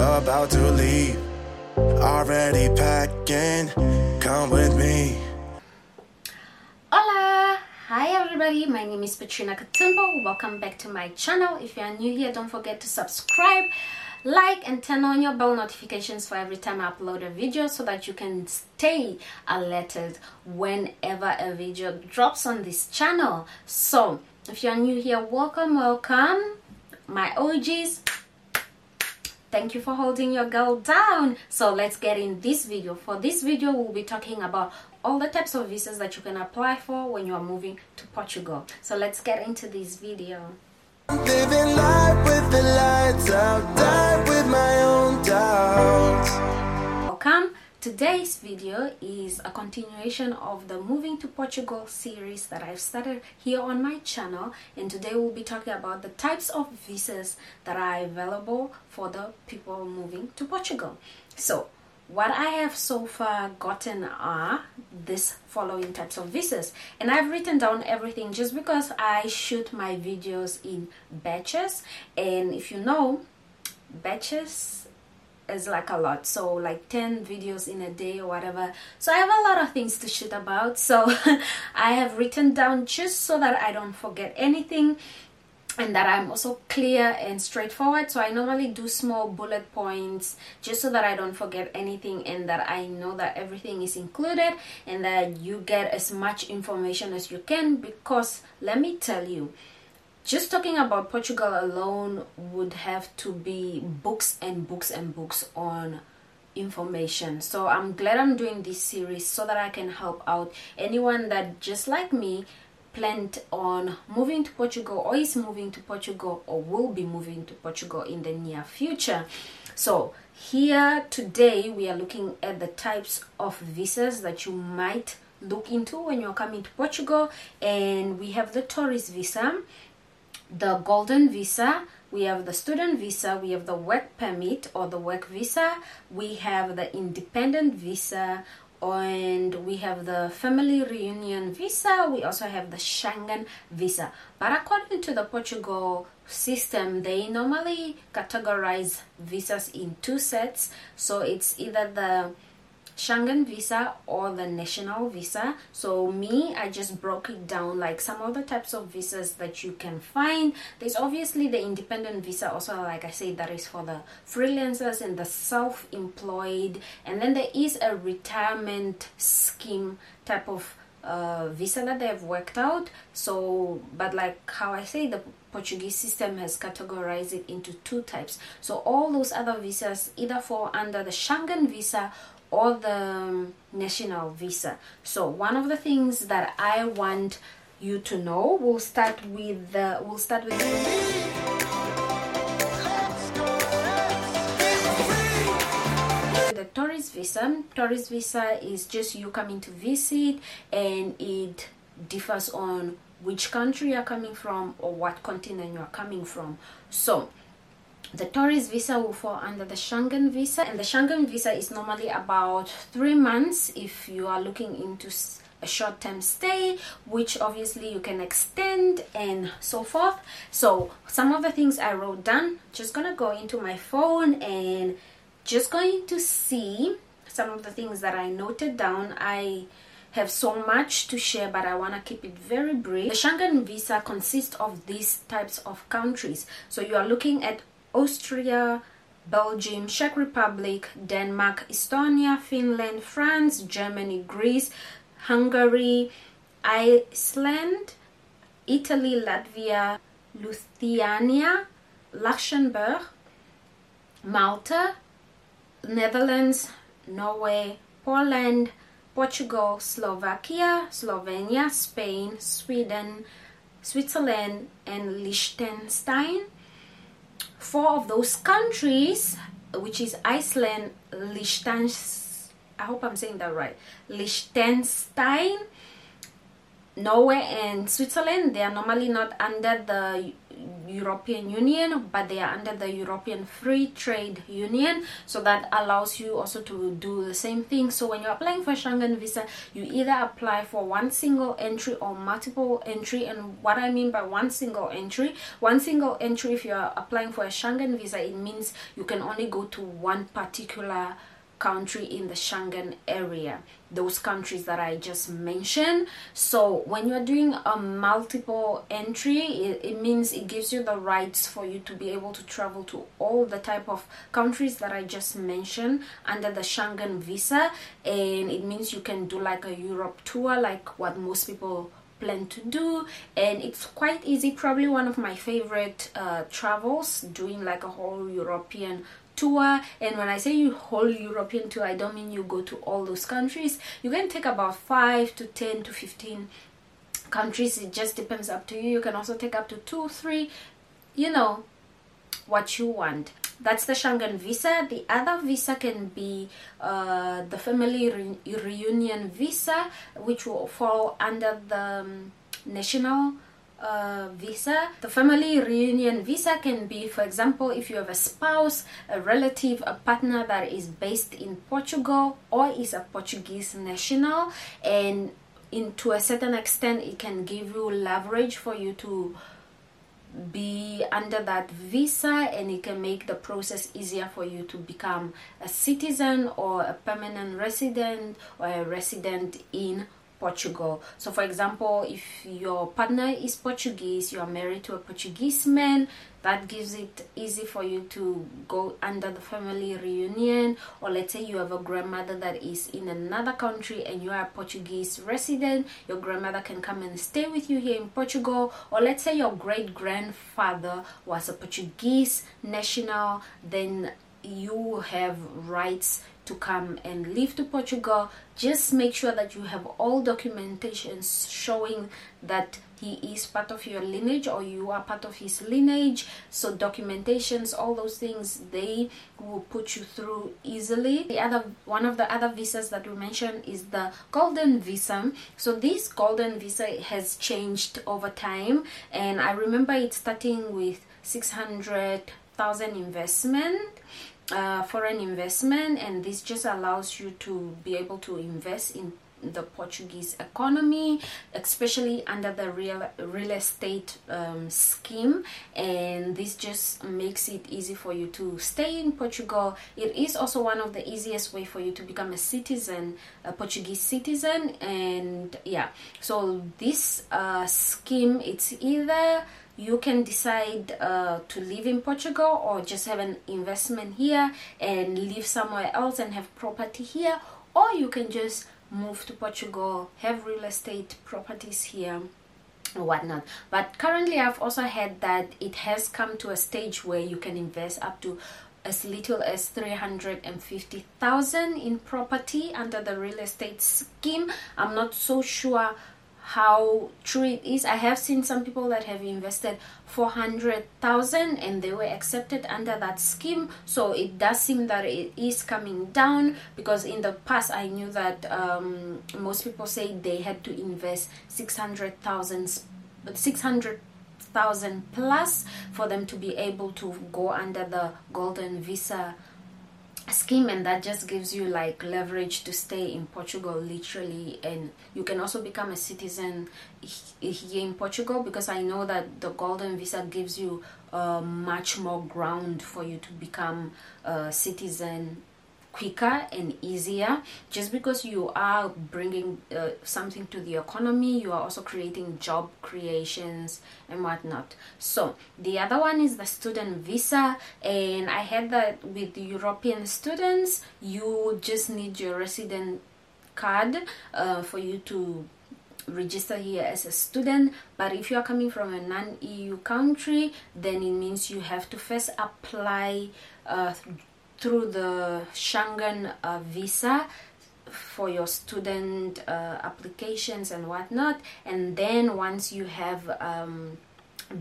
about to leave. Already packing, come with me. Hola! Hi everybody, my name is Petrina Katumbo. Welcome back to my channel. If you are new here, don't forget to subscribe, like, and turn on your bell notifications for every time I upload a video so that you can stay alerted whenever a video drops on this channel. So, if you are new here, welcome, welcome. My OGs, thank you for holding your girl down. So let's get in this video. For this video we'll be talking about all the types of visas that you can apply for when you are moving to portugal. So let's get into this video. Living life with the lights out, with my own doubts. Today's video is a continuation of the moving to portugal series that i've started here on my channel and today we'll be talking about the types of visas that are available for the people moving to portugal. So what I have so far gotten are this following types of visas and I've written down everything just because I shoot my videos in batches and if you know batches is like a lot. So like 10 videos in a day or whatever. So i have a lot of things to shoot about. So i have written down just so that i don't forget anything and that i'm also clear and straightforward. So i normally do small bullet points just so that i don't forget anything and that i know that everything is included and that you get as much information as you can because let me tell you just talking about Portugal alone would have to be books and books and books on information. So I'm glad I'm doing this series so that I can help out anyone that just like me planned on moving to Portugal or is moving to Portugal or will be moving to Portugal in the near future. So here today we are looking at the types of visas that you might look into when you're coming to Portugal and we have the tourist visa the golden visa we have the student visa we have the work permit or the work visa we have the independent visa and we have the family reunion visa we also have the schengen visa. But according to the portugal system they normally categorize visas in two sets. So it's either the Schengen visa or the national visa. So me, I just broke it down like some of the types of visas that you can find. There's obviously the independent visa also like I said that is for the freelancers and the self-employed and then there is a retirement scheme type of uh, visa that they've worked out. So, but like how I say, the Portuguese system has categorized it into two types. So, all those other visas either fall under the Schengen visa or the um, national visa. So, one of the things that I want you to know, we'll start with the, we'll start with. the tourist visa tourist visa is just you coming to visit and it differs on which country you're coming from or what continent you're coming from so the tourist visa will fall under the Schengen visa and the Schengen visa is normally about three months if you are looking into a short-term stay which obviously you can extend and so forth so some of the things I wrote down just gonna go into my phone and just going to see some of the things that I noted down. I have so much to share, but I want to keep it very brief. The Schengen visa consists of these types of countries. So you are looking at Austria, Belgium, Czech Republic, Denmark, Estonia, Finland, France, Germany, Greece, Hungary, Iceland, Italy, Latvia, Lithuania, Luxembourg, Malta, Netherlands, Norway, Poland, Portugal, Slovakia, Slovenia, Spain, Sweden, Switzerland, and Liechtenstein. Four of those countries, which is Iceland, Liechtenstein, I hope I'm saying that right, Liechtenstein, Norway and Switzerland, they are normally not under the European Union, but they are under the European Free Trade Union. So that allows you also to do the same thing. So when you're applying for Schengen visa, you either apply for one single entry or multiple entry. And what I mean by one single entry, one single entry, if you're applying for a Schengen visa, it means you can only go to one particular country in the Schengen area, those countries that I just mentioned. So when you're doing a multiple entry, it, it, means it gives you the rights for you to be able to travel to all the type of countries that I just mentioned under the Schengen visa, and it means you can do like a Europe tour, like what most people plan to do. And it's quite easy. Probably one of my favorite uh, travels doing like a whole european tour and when i say you whole european tour i don't mean you go to all those countries. You can take about 5 to 10 to 15 countries. It just depends up to you. You can also take up to 2 3 you know what you want. That's the Schengen visa. The other visa can be uh, the family re reunion visa, which will fall under the um, national uh, visa. The family reunion visa can be, for example, if you have a spouse, a relative, a partner that is based in Portugal or is a Portuguese national, and in to a certain extent, it can give you leverage for you to be under that visa and it can make the process easier for you to become a citizen or a permanent resident or a resident in Portugal. So, for example, if your partner is Portuguese, you are married to a Portuguese man, that gives it easy for you to go under the family reunion. Or let's say you have a grandmother that is in another country and you are a Portuguese resident, your grandmother can come and stay with you here in Portugal. Or let's say your great grandfather was a Portuguese national, then you have rights to come and live to Portugal, just make sure that you have all documentations showing that he is part of your lineage or you are part of his lineage. So documentations, all those things, they will put you through easily. The other one of the other visas that we mentioned is the golden visa. So this golden visa has changed over time and I remember it starting with 600,000 investment uh, foreign investment and this just allows you to be able to invest in the Portuguese economy, especially under the real real estate um, scheme, and this just makes it easy for you to stay in Portugal. It is also one of the easiest way for you to become a citizen, a Portuguese citizen, and yeah. So this uh, scheme, it's either you can decide uh, to live in Portugal or just have an investment here and live somewhere else and have property here, or you can just move to Portugal, have real estate properties here whatnot. But currently, I've also heard that it has come to a stage where you can invest up to as little as 350,000 in property under the real estate scheme. I'm not so sure how true it is. I have seen some people that have invested 400,000 and they were accepted under that scheme. So it does seem that it is coming down because in the past I knew that um, most people say they had to invest 600,000 600 thousand plus for them to be able to go under the golden visa scheme and that just gives you like leverage to stay in Portugal literally. And you can also become a citizen here in Portugal because I know that the golden visa gives you uh, much more ground for you to become a citizen quicker and easier. Just because you are bringing uh, something to the economy you are also creating job creations and whatnot. So the other one is the student visa. And i heard that with european students you just need your resident card uh, for you to register here as a student. But if you are coming from a non-eu country then it means you have to first apply uh, through the Schengen uh, visa for your student uh, applications and whatnot and then once you have um,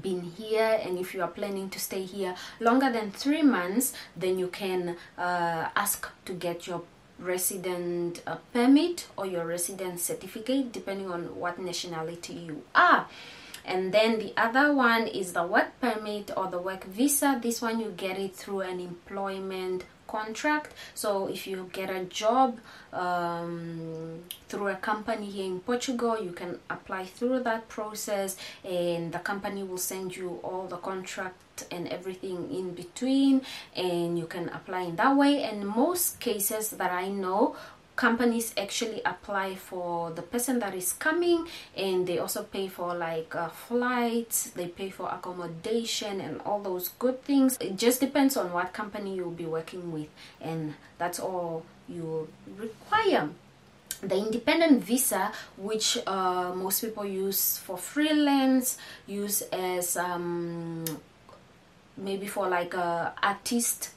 been here and if you are planning to stay here longer than three months then you can uh, ask to get your resident uh, permit or your resident certificate, depending on what nationality you are. And then the other one is the work permit or the work visa. This one you get it through an employment contract. So if you get a job um, through a company here in Portugal, you can apply through that process, and the company will send you all the contract and everything in between, and you can apply in that way. And most cases that I know companies actually apply for the person that is coming and they also pay for like uh, flights they pay for accommodation and all those good things. It just depends on what company you'll be working with and that's all you require. The independent visa which uh, most people use for freelance use as um, maybe for like a artist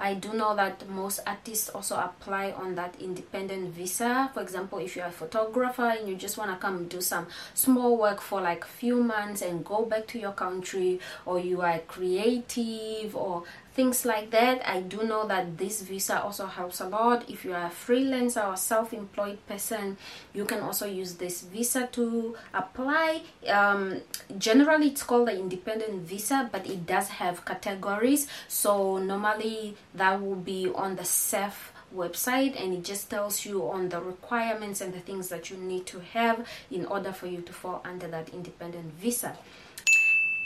I do know that most artists also apply on that independent visa. For example, if you're a photographer and you just want to come do some small work for like few months and go back to your country, or you are creative or things like that. I do know that this visa also helps a lot. If you are a freelancer or self-employed person, you can also use this visa to apply. Um, generally, it's called the independent visa, but it does have categories. So normally that will be on the SEF website and it just tells you on the requirements and the things that you need to have in order for you to fall under that independent visa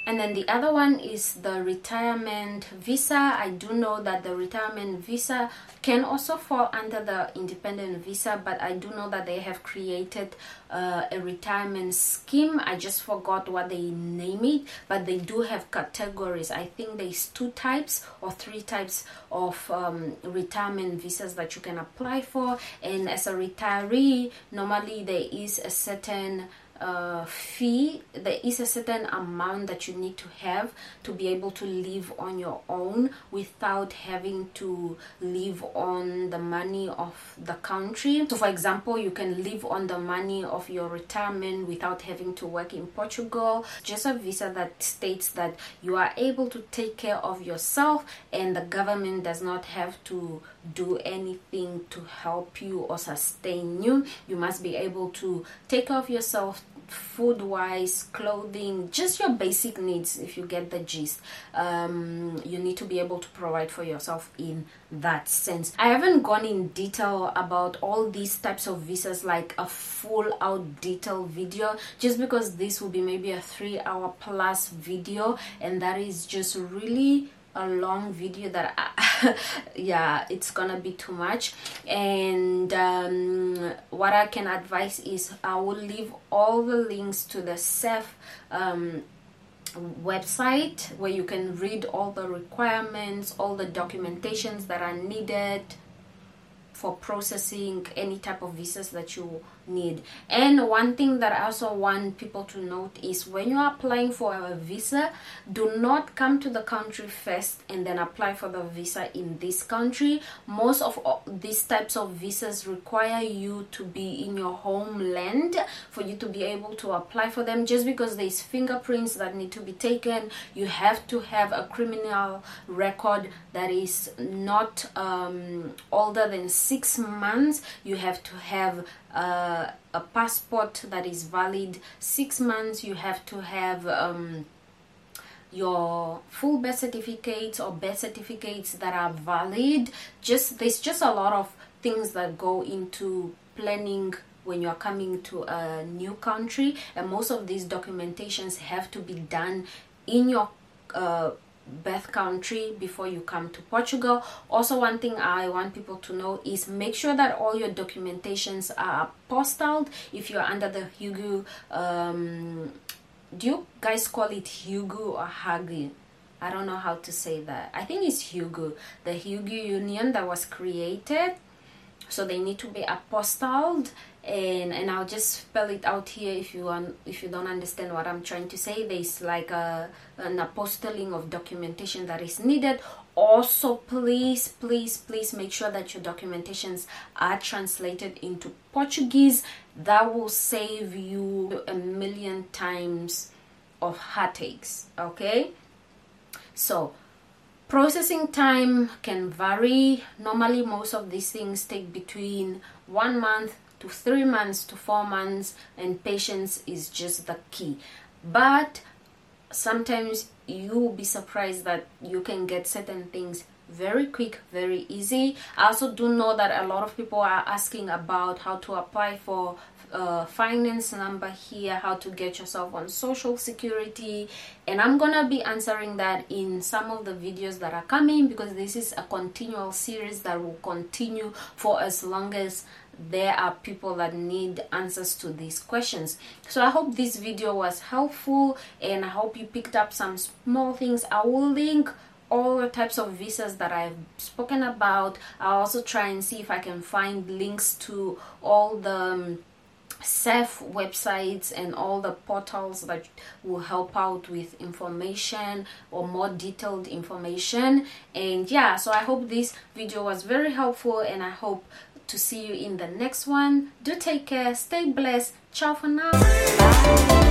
and then the other one is the retirement visa. I do know that the retirement visa can also fall under the independent visa but i do know that they have created uh, a retirement scheme. I just forgot what they name it but they do have categories. I think there's two types or three types of um, retirement visas that you can apply for. And as a retiree normally there is a certain uh, fee there is a certain amount that you need to have to be able to live on your own without having to live on the money of the country. So for example you can live on the money of your retirement without having to work in portugal. Just a visa that states that you are able to take care of yourself and the government does not have to do anything to help you or sustain you. You must be able to take care of yourself food wise clothing just your basic needs if you get the gist. Um, you need to be able to provide for yourself in that sense. I haven't gone in detail about all these types of visas like a full out detailed video just because this will be maybe a three hour plus video and that is just really a long video that I, yeah it's gonna be too much. And um, what I can advise is I will leave all the links to the SEF um, website where you can read all the requirements all the documentations that are needed for processing any type of visas that you need. And one thing that I also want people to note is when you are applying for a visa, do not come to the country first and then apply for the visa in this country. Most of these types of visas require you to be in your homeland for you to be able to apply for them. Just because there's fingerprints that need to be taken, you have to have a criminal record that is not um, older than six months. You have to have uh, a passport that is valid six months you have to have um, your full birth certificates or birth certificates that are valid just there's just a lot of things that go into planning when you're coming to a new country and most of these documentations have to be done in your uh, birth country before you come to Portugal. Also, one thing I want people to know is make sure that all your documentations are apostilled. If you're under the Hugo, um, do you guys call it Hugo or Hagi? I don't know how to say that. I think it's Hugo, the Hugo Union that was created. So they need to be apostilled and and I'll just spell it out here if you want if you don't understand what I'm trying to say. There's like a an apostilling of documentation that is needed. Also please please please make sure that your documentations are translated into Portuguese. That will save you a million times of heartaches okay? So processing time can vary. Normally most of these things take between one month to three months to four months and patience is just the key. But sometimes you'll be surprised that you can get certain things very quick very easy. I also do know that a lot of people are asking about how to apply for uh, finance number here how to get yourself on social security. And i'm gonna be answering that in some of the videos that are coming because this is a continual series that will continue for as long as there are people that need answers to these questions so i hope this video was helpful and i hope you picked up some small things i will link all the types of visas that I've spoken about. I'll also try and see if I can find links to all the um, SEF websites and all the portals that will help out with information or more detailed information. And yeah, so I hope this video was very helpful and I hope to see you in the next one. Do take care, stay blessed. Ciao for now. Bye.